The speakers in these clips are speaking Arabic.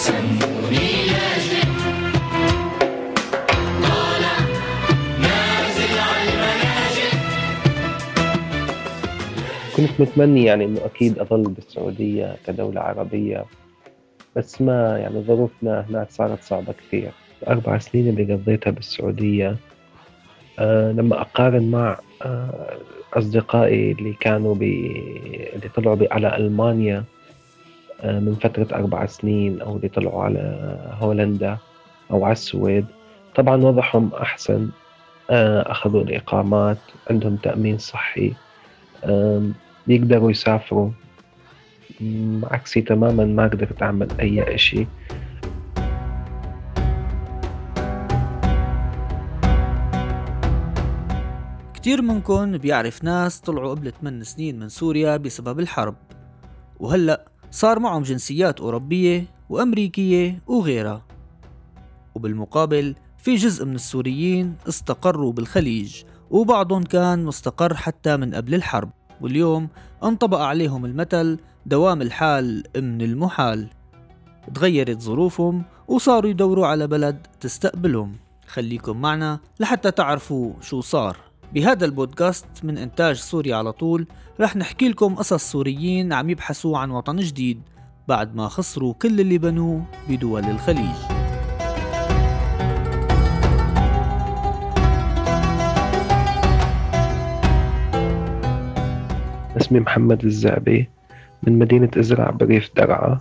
سموني لاجئ طالع نازل على كنت متمني يعني إنه أكيد أظل بالسعودية كدولة عربية بس ما يعني ظروفنا هناك صارت صعبة كثير. الأربع سنين اللي قضيتها بالسعودية آه لما أقارن مع آه أصدقائي اللي كانوا بي... اللي طلعوا على ألمانيا من فترة أربع سنين أو اللي طلعوا على هولندا أو على السويد. طبعا وضعهم أحسن. آه أخذوا الإقامات. عندهم تأمين صحي. آه بيقدروا يسافروا. عكسي تماما ما قدرت أعمل أي إشي. كتير منكن بيعرف ناس طلعوا قبل 8 سنين من سوريا بسبب الحرب. وهلأ صار معهم جنسيات أوروبية وأمريكية وغيرها. وبالمقابل في جزء من السوريين استقروا بالخليج وبعضهم كان مستقر حتى من قبل الحرب. واليوم انطبق عليهم المثل دوام الحال من المحال. تغيرت ظروفهم وصاروا يدوروا على بلد تستقبلهم. خليكم معنا لحتى تعرفوا شو صار. بهذا البودكاست من إنتاج سوريا على طول رح نحكي لكم قصص سوريين عم يبحثوا عن وطن جديد بعد ما خسروا كل اللي بنوه بدول الخليج. اسمي محمد الزعبي من مدينة إزرع بريف درعا.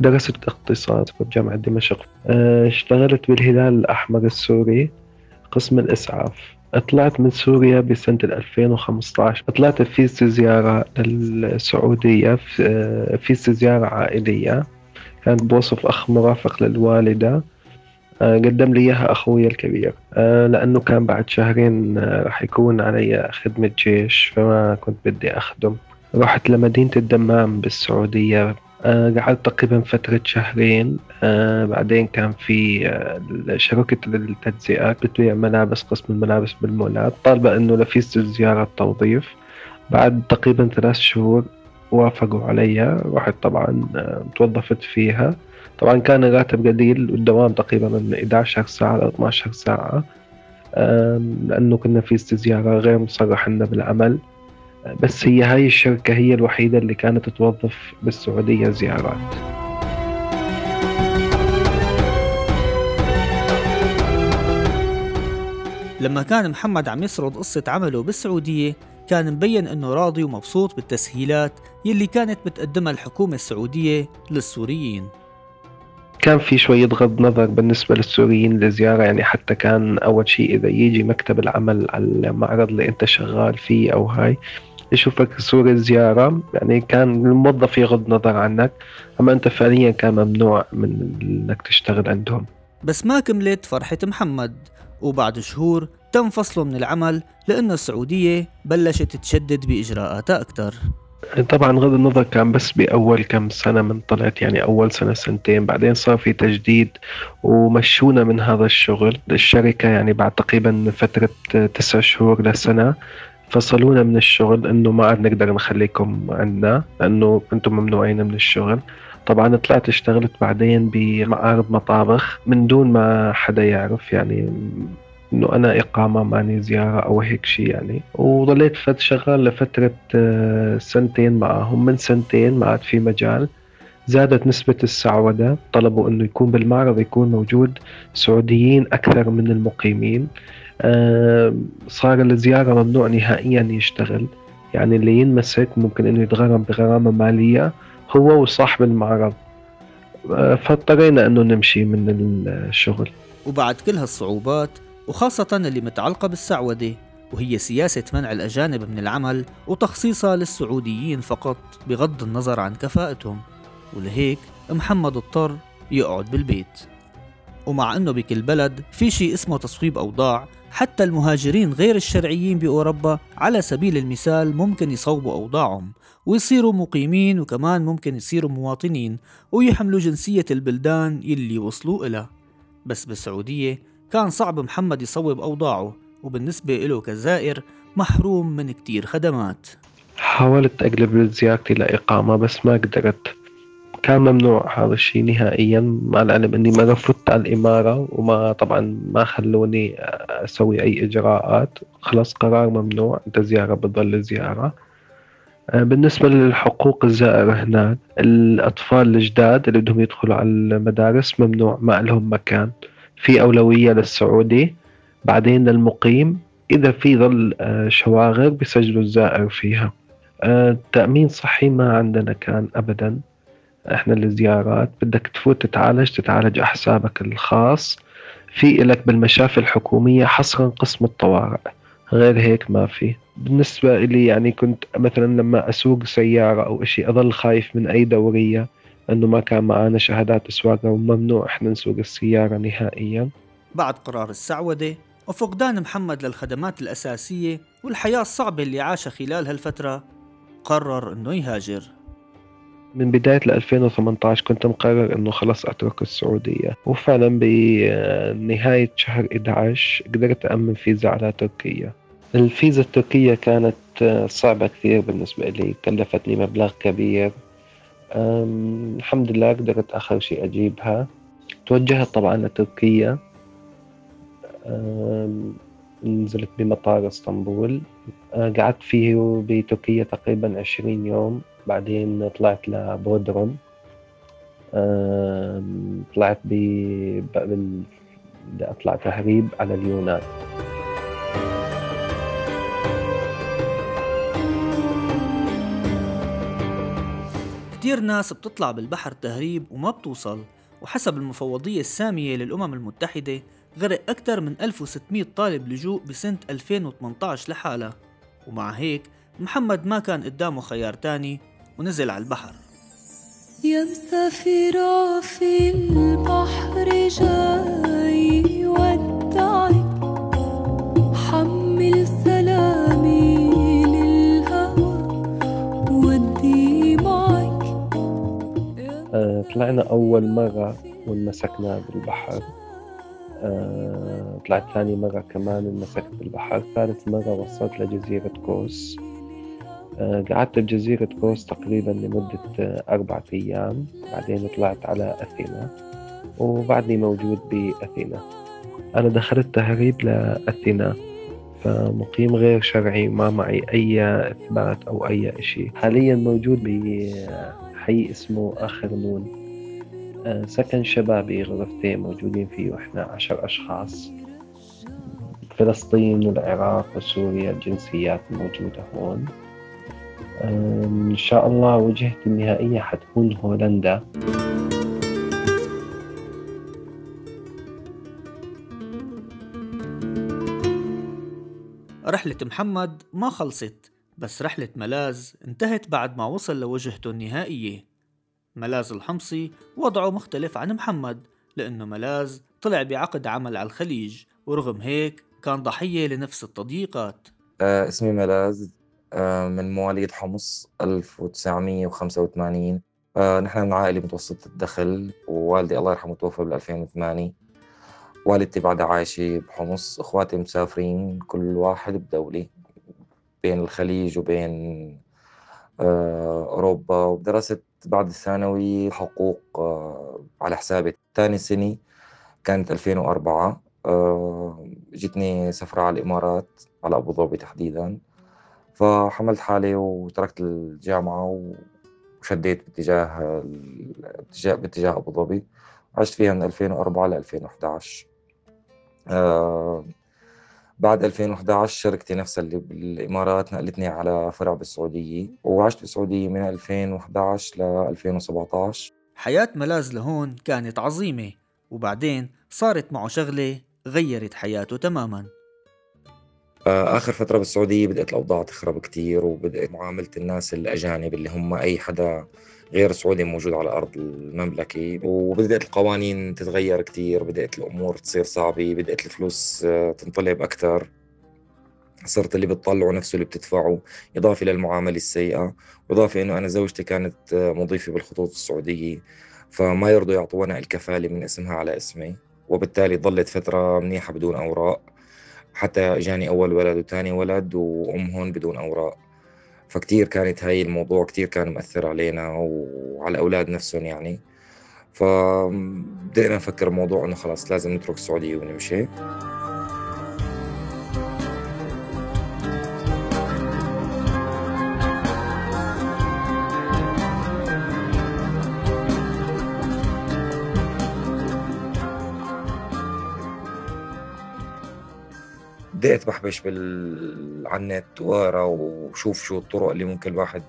درست اقتصاد في جامعة دمشق. آه، اشتغلت بالهلال الأحمر السوري قسم الإسعاف. طلعت من سوريا بسنة 2015 طلعت فيزا زيارة للسعودية في- آه، زيارة عائلية. كانت بوصف أخ مرافق للوالدة. آه، قدم لي إياها أخوي الكبير. آه، لأنه كان بعد شهرين راح يكون علي خدمة جيش فما كنت بدي أخدم. رحت لمدينة الدمام بالسعودية. قعدت تقريبا فترة شهرين. آه، بعدين كان في آه، شركة التجزئة. بتبيع ملابس قسم الملابس بالمولات. طالبة إنه لفيزة زيارة توظيف. بعد تقريبا ثلاث شهور وافقوا علي رحت طبعا آه، توظفت فيها. طبعا كان الراتب قليل والدوام تقريبا من 11 ساعة ل 12 ساعة. لأنه كنا في استزيارة غير مصرح لنا بالعمل. آه، بس هي هاي الشركة هي الوحيدة اللي كانت توظف بالسعودية زيارات. لما كان محمد عم يسرد قصة عمله بالسعودية كان مبين إنه راضي ومبسوط بالتسهيلات يلي كانت بتقدمها الحكومة السعودية للسوريين. كان في شوية غض نظر بالنسبة للسوريين للزيارة يعني حتى كان أول شيء إذا يجي مكتب العمل على المعرض اللي أنت شغال فيه أو هاي يشوفك سوري زيارة. يعني كان الموظف يغض نظر عنك أما أنت فعليا كان ممنوع من إنك تشتغل عندهم. بس ما كملت فرحة محمد وبعد شهور تم فصله من العمل لأن السعودية بلشت تشدد بإجراءاتها أكثر طبعا غض النظر كان بس بأول كم سنة من طلعت يعني أول سنة سنتين. بعدين صار في تجديد ومشونا من هذا الشغل. الشركة يعني بعد تقريبا فترة تسع شهور لسنة فصلونا من الشغل إنه ما عاد نقدر نخليكم عندنا لأنه كنتم ممنوعين من الشغل. طبعا طلعت اشتغلت بعدين بمعارض مطابخ من دون ما حدا يعرف يعني إنه أنا إقامة ماني زيارة أو هيك شيء يعني. وظليت فت شغال لفترة آه، سنتين معهم من سنتين ما عاد في مجال. زادت نسبة السعودة. طلبوا إنه يكون بالمعرض يكون موجود سعوديين أكثر من المقيمين. صار الزيارة ممنوع نهائيا يشتغل. يعني اللي ينمسك ممكن إنه يتغرم بغرامة مالية هو وصاحب المعرض. آه، فاضطرينا إنه نمشي من الشغل. وبعد كل هالصعوبات وخاصة اللي متعلقة بالسعودة وهي سياسة منع الأجانب من العمل وتخصيصها للسعوديين فقط بغض النظر عن كفاءتهم. ولهيك محمد اضطر يقعد بالبيت. ومع أنه بكل بلد في شيء اسمه تصويب أوضاع حتى المهاجرين غير الشرعيين بأوروبا على سبيل المثال ممكن يصوبوا أوضاعهم ويصيروا مقيمين وكمان ممكن يصيروا مواطنين ويحملوا جنسية البلدان يلي وصلوا إلها بس بالسعودية كان صعب محمد يصوب أوضاعه وبالنسبة له كزائر محروم من كتير خدمات. حاولت أقلب زيارتي لإقامة بس ما قدرت. كان ممنوع هذا الشيء نهائيا. مع العلم إني ما رفضت على الإمارة وما طبعا ما خلوني أسوي أي إجراءات. خلاص قرار ممنوع. أنت زيارة بتضل زيارة. آه، بالنسبة للحقوق الزائر هناك الأطفال الجداد اللي بدهم يدخلوا على المدارس ممنوع ما لهم مكان. في أولوية للسعودي بعدين للمقيم. إذا في ظل آه، شواغر بيسجلوا الزائر فيها. آه، تأمين صحي ما عندنا كان أبدا. إحنا الزيارات بدك تفوت تتعالج تتعالج على حسابك الخاص. في إلك بالمشافي الحكومية حصرا قسم الطوارئ. غير هيك ما في. بالنسبة لي يعني كنت مثلا لما أسوق سيارة أو إشي أظل خايف من أي دورية أنه ما كان معنا شهادات سواقة وممنوع إحنا نسوق السيارة نهائيا. بعد قرار السعودة وفقدان محمد للخدمات الأساسية والحياة الصعبة اللي عاشها خلال هالفترة قرر إنه يهاجر. من بداية 2018 كنت مقرر إنه خلص أترك السعودية. وفعلا بنهاية شهر 11 قدرت أأمن فيزا على تركيا. الفيزا التركية كانت صعبة كثير بالنسبة لي كلفتني مبلغ كبير. الحمد لله قدرت آخر شيء أجيبها. توجهت طبعا لتركيا. نزلت بمطار إسطنبول. قعدت فيه بتركيا تقريبا عشرين يوم. بعدين طلعت لبودروم. طلعت ب بدي أطلع تهريب على اليونان. كتير ناس بتطلع بالبحر تهريب وما بتوصل وحسب المفوضية السامية للأمم المتحدة غرق أكثر من 1600 طالب لجوء بسنة 2018 لحالها. ومع هيك محمد ما كان قدامه خيار تاني ونزل على البحر. يا مسافرة في البحر جاي ودعك حمل سلامي للهوى ودي معك. آه، طلعنا أول مرة وانمسكنا بالبحر. آه، طلعت ثاني مرة كمان انمسكت بالبحر. ثالث مرة وصلت لجزيرة كوس قعدت بجزيرة كوس تقريبا لمدة آه، أربعة أيام. بعدين طلعت على أثينا وبعدني موجود بأثينا. أنا دخلت تهريب لأثينا فمقيم غير شرعي ما معي أي إثبات أو أي إشي. حاليا موجود بحي اسمه آخر نون آه، سكن شبابي غرفتين موجودين فيه وإحنا عشر أشخاص. فلسطين والعراق وسوريا الجنسيات موجودة هون. إن شاء الله وجهتي النهائية حتكون هولندا. رحلة محمد ما خلصت بس رحلة ملاز انتهت بعد ما وصل لوجهته النهائية. ملاز الحمصي وضعه مختلف عن محمد لأنه ملاز طلع بعقد عمل على الخليج ورغم هيك كان ضحية لنفس التضييقات. آه اسمي ملاز من مواليد حمص 1985 آه نحن من عائلة متوسطة الدخل ووالدي الله يرحمه توفى بال 2008 والدتي بعدها عايشة بحمص إخواتي مسافرين كل واحد بدولة بين الخليج وبين آه أوروبا. ودرست بعد الثانوي حقوق آه على حسابي. ثاني سنة كانت 2004 آه جتني سفرة على الإمارات على أبو ظبي تحديدا. فحملت حالي وتركت الجامعة وشديت باتجاه باتجاه, باتجاه أبو ظبي. عشت فيها من 2004 ل 2011 آه بعد 2011 شركتي نفسها اللي بالإمارات نقلتني على فرع بالسعودية وعشت بالسعودية من 2011 ل 2017 حياة ملاز لهون كانت عظيمة وبعدين صارت معه شغلة غيرت حياته تماماً. آه، آخر فترة بالسعودية بدأت الأوضاع تخرب كتير وبدأت معاملة الناس الأجانب اللي هم أي حدا غير سعودي موجود على أرض المملكة وبدأت القوانين تتغير كتير بدأت الأمور تصير صعبة بدأت الفلوس آه، تنطلب أكتر. صرت اللي بتطلعه نفسه اللي بتدفعه إضافة للمعاملة السيئة وإضافة إنه أنا زوجتي كانت آه، مضيفة بالخطوط السعودية فما يرضوا يعطونا الكفالة من اسمها على اسمي وبالتالي ظلت فترة منيحة بدون أوراق. حتى جاني أول ولد وثاني ولد وأم هون بدون أوراق. فكتير كانت هاي الموضوع كتير كان مؤثر علينا وعلى الأولاد نفسهم يعني. فبدأنا نفكر بموضوع إنه خلاص لازم نترك السعودية ونمشي. بدأت بحبش بال... على النت وأقرا وشوف شو الطرق اللي ممكن الواحد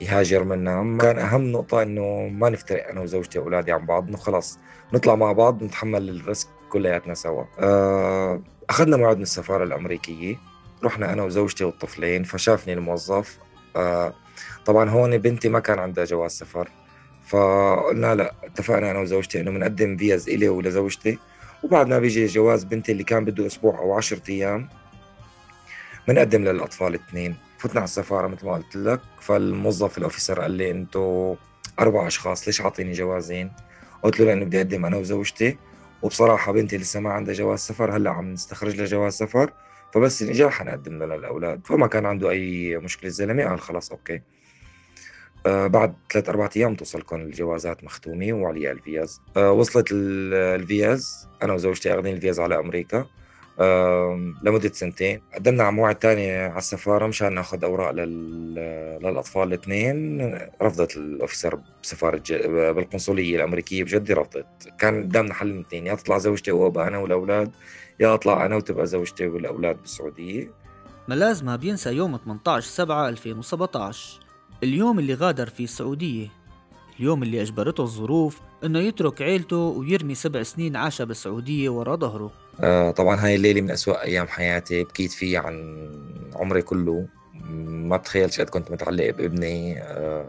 يهاجر منها. كان أهم نقطة إنه ما نفترق أنا وزوجتي وأولادي عن بعض إنه خلاص نطلع مع بعض نتحمل ال risk كلياتنا سوا. آه، أخذنا موعد من السفارة الأمريكية رحنا أنا وزوجتي والطفلين فشافني الموظف. آه، طبعا هون بنتي ما كان عندها جواز سفر فقلنا لا اتفقنا أنا وزوجتي إنه بنقدم فيز إلي ولزوجتي. وبعد ما بيجي جواز بنتي اللي كان بده أسبوع أو عشرة أيام بنقدم للأطفال الاثنين فتنا على السفارة مثل ما قلت لك. فالموظف ال officer قال لي أنتوا أربع أشخاص ليش عاطيني جوازين؟ قلت له لأنه بدي أقدم أنا وزوجتي. وبصراحة بنتي لسه ما عندها جواز سفر هلأ عم نستخرج لها جواز سفر. فبس نجا حنقدم لها للأولاد فما كان عنده أي مشكلة الزلمة قال خلاص okay. آه بعد ثلاث أربع أيام توصلكم الجوازات مختومة وعليها الفيز آه وصلت ال- الفيز أنا وزوجتي أخذين الفيز على أمريكا. آه لمدة سنتين. قدمنا على موعد تاني على السفارة مشان ناخذ أوراق لل... للأطفال الاثنين. رفضت الأوفيسر بسفارة. بالقنصلية الأمريكية بجدة رفضت. كان قدامنا حل اثنين. يا تطلع زوجتي وأبقى أنا والأولاد يا أطلع أنا وتبقى زوجتي والأولاد بالسعودية. ملاز ما بينسى يوم 18 7 2017 اليوم اللي غادر فيه السعودية. اليوم اللي أجبرته الظروف إنه يترك عيلته ويرمي سبع سنين عاشها بالسعودية ورا ظهره. آه طبعا هاي الليلة من أسوأ أيام حياتي. بكيت فيها عن عمري كله. ما بتخيل قد كنت متعلق بابني. آه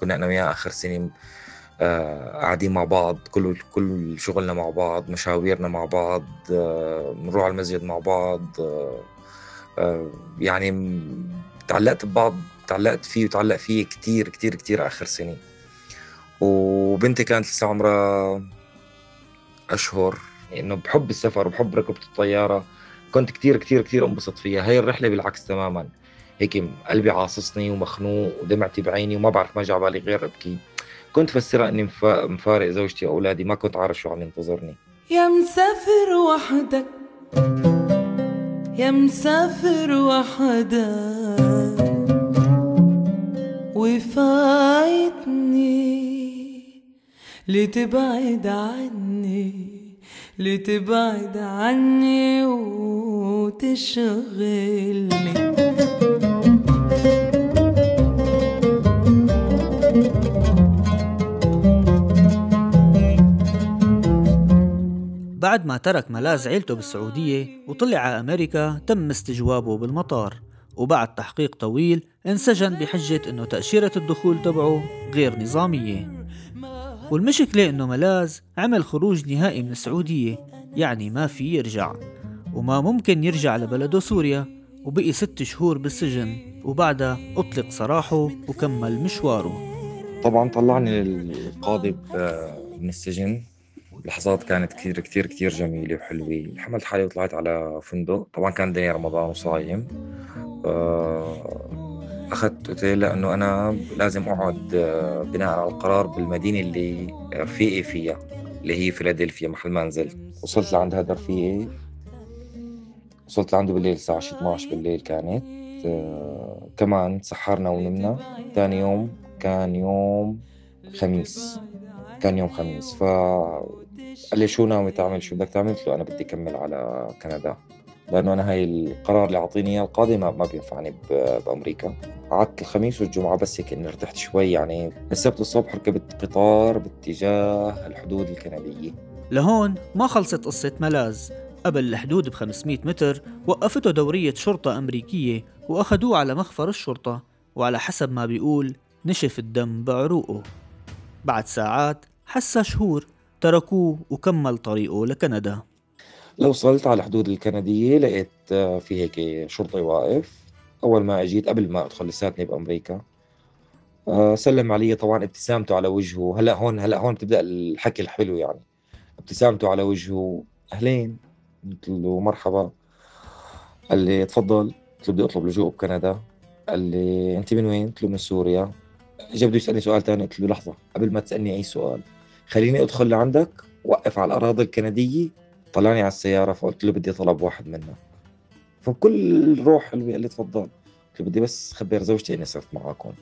كنا أنا وياه آخر سنة آه قاعدين مع بعض. كل كل شغلنا مع بعض مشاويرنا مع بعض آه بنروح على المسجد مع بعض. آه آه يعني تعلقت ببعض تعلقت فيه وتعلق فيه كتير كتير كتير آخر سنة وبنتي كانت لسه عمرها أشهر إنه بحب السفر وبحب ركوبة الطيارة. كنت كتير كتير كتير انبسط فيها. هاي الرحلة بالعكس تماما. هيك قلبي عاصصني ومخنوق ودمعتي بعيني وما بعرف ما جا بالي غير ابكي كنت فسرها إني مفا- مفارق زوجتي واولادي ما كنت عارف شو عم ينتظرني. يا مسافر وحدك يا مسافر وحدك. وفايتني. لتبعد عني؟ لتبعد عني وتشغلني؟ بعد ما ترك ملاز عيلته بالسعودية وطلع على أمريكا تم استجوابه بالمطار وبعد تحقيق طويل انسجن بحجة إنه تأشيرة الدخول تبعه غير نظامية. والمشكلة إنه ملاز عمل خروج نهائي من السعودية يعني ما في يرجع. وما ممكن يرجع لبلده سوريا وبقي ست شهور بالسجن وبعدها أطلق سراحه وكمل مشواره. طبعا طلعني القاضي من السجن. لحظات كانت كتير كتير كتير جميلة وحلوة. حملت حالي وطلعت على فندق. طبعا كان دنيا رمضان وصايم. آه، أخذت أوتيل لأنه أنا لازم أقعد آه، بناء على القرار بالمدينة اللي رفيقي فيها اللي هي فيلادلفيا محل ما نزلت. وصلت لعند هذا رفيقي وصلت لعنده بالليل الساعة 12 بالليل كانت آه، كمان سحرنا ونمنا. ثاني يوم كان يوم خميس. كان يوم خميس. ف قال لي شو ناوي تعمل؟ شو بدك تعمل؟ قلت له أنا بدي أكمل على كندا. لأنه أنا هاي القرار اللي أعطيني إياه القاضي ما, ما بينفعني بأمريكا. قعدت الخميس والجمعة بس هيك إني ارتحت شوي يعني السبت الصبح ركبت قطار باتجاه الحدود الكندية. لهون ما خلصت قصة ملاز. قبل الحدود ب 500 متر وقفته دورية شرطة أمريكية وأخدوه على مخفر الشرطة وعلى حسب ما بيقول نشف الدم بعروقه. بعد ساعات حسا شهور تركوه وكمل طريقه لكندا. لو وصلت على الحدود الكندية لقيت آه، في هيك شرطي واقف أول ما أجيت قبل ما أدخل لساتني بأمريكا آه، سلم علي طبعا ابتسامته على وجهه. هلأ هون هلأ هون بتبدأ الحكي الحلو يعني. ابتسامته على وجهه أهلين؟ قلت له مرحبا. قال لي تفضل. قلت له بدي أطلب لجوء بكندا. قال لي أنت من وين؟ قلت له من سوريا. اجى بده يسألني سؤال ثاني قلت له لحظة قبل ما تسألني أي سؤال خليني أدخل لعندك وقف على الأراضي الكندية طلعني على السيارة فقلت له بدي طلب واحد منك. فبكل روح قال لي تفضل. قلت له بدي بس خبر زوجتي إني صرت معاكم.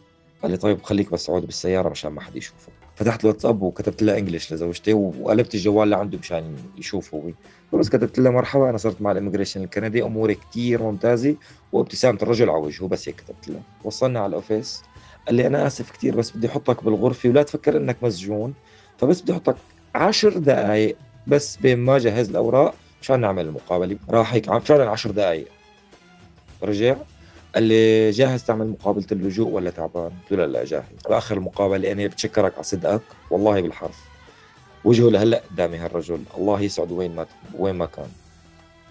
قال لي طيب خليك بس اقعد بالسيارة مشان ما حد يشوفك فتحت الواتساب وكتبت لها انجلش لزوجتي وقلبت الجوال اللي عنده مشان يشوف هو فبس كتبت لها مرحبا أنا صرت مع الإميجريشن الكندي أموري كتير ممتازة وابتسامة الرجل على وجهه بس هيك كتبت له وصلنا على الأوفيس. قال لي أنا آسف كتير بس بدي أحطك بالغرفة ولا تفكر إنك مسجون. فبس بدي أحطك عشر دقائق بس بين ما جهز الأوراق مشان نعمل المقابلة. راح هيك فعلا عشر دقائق رجع. قال لي جاهز تعمل مقابلة اللجوء ولا تعبان؟ قلت له لا لا جاهز. بآخر المقابله أنا بتشكرك على صدقك. والله بالحرف. وجهه لهلأ قدامي هالرجل. الله يسعده وين ما وين ما كان.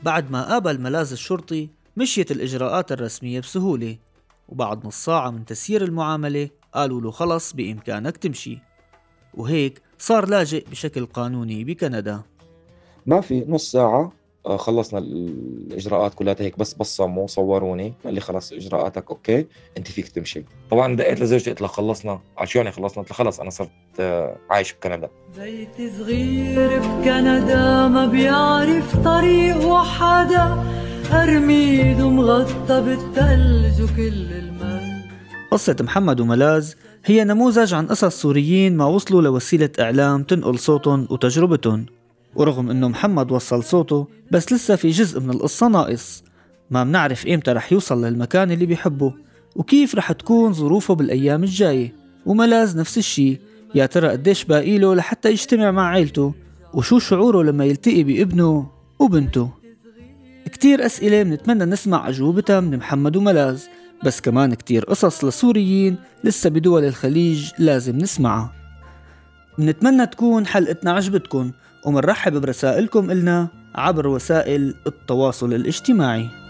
بعد ما قابل ملاذ الشرطي مشيت الإجراءات الرسمية بسهولة. وبعد نص ساعة من تسيير المعاملة قالوا له خلص بإمكانك تمشي. وهيك صار لاجئ بشكل قانوني بكندا. ما في نص ساعة آه، خلصنا ال- الإجراءات كلها هيك بس بصموا صوروني قال لي خلص إجراءاتك أوكي أنت فيك تمشي. طبعا دقيت لزوجتي قلت لها خلصنا على شو يعني خلصنا؟ قلت لها خلص أنا صرت آه، عايش بكندا. بيت صغير بكندا ما بيعرف طريق حدا أرميد ومغطى بالثلج وكل المال. قصة محمد وملاذ هي نموذج عن قصص سوريين ما وصلوا لوسيلة إعلام تنقل صوتهم وتجربتهم ورغم إنه محمد وصل صوته بس لسه في جزء من القصة ناقص. ما منعرف إمتى رح يوصل للمكان اللي بيحبه وكيف رح تكون ظروفه بالأيام الجاية. وملاذ نفس الشي يا ترى قديش باقي له لحتى يجتمع مع عيلته؟ وشو شعوره لما يلتقي بابنه وبنته؟ كتير أسئلة بنتمنى نسمع أجوبتها من محمد وملاذ بس كمان كتير قصص لسوريين لسه بدول الخليج لازم نسمعها. بنتمنى تكون حلقتنا عجبتكم ومنرحب برسائلكم إلنا عبر وسائل التواصل الاجتماعي.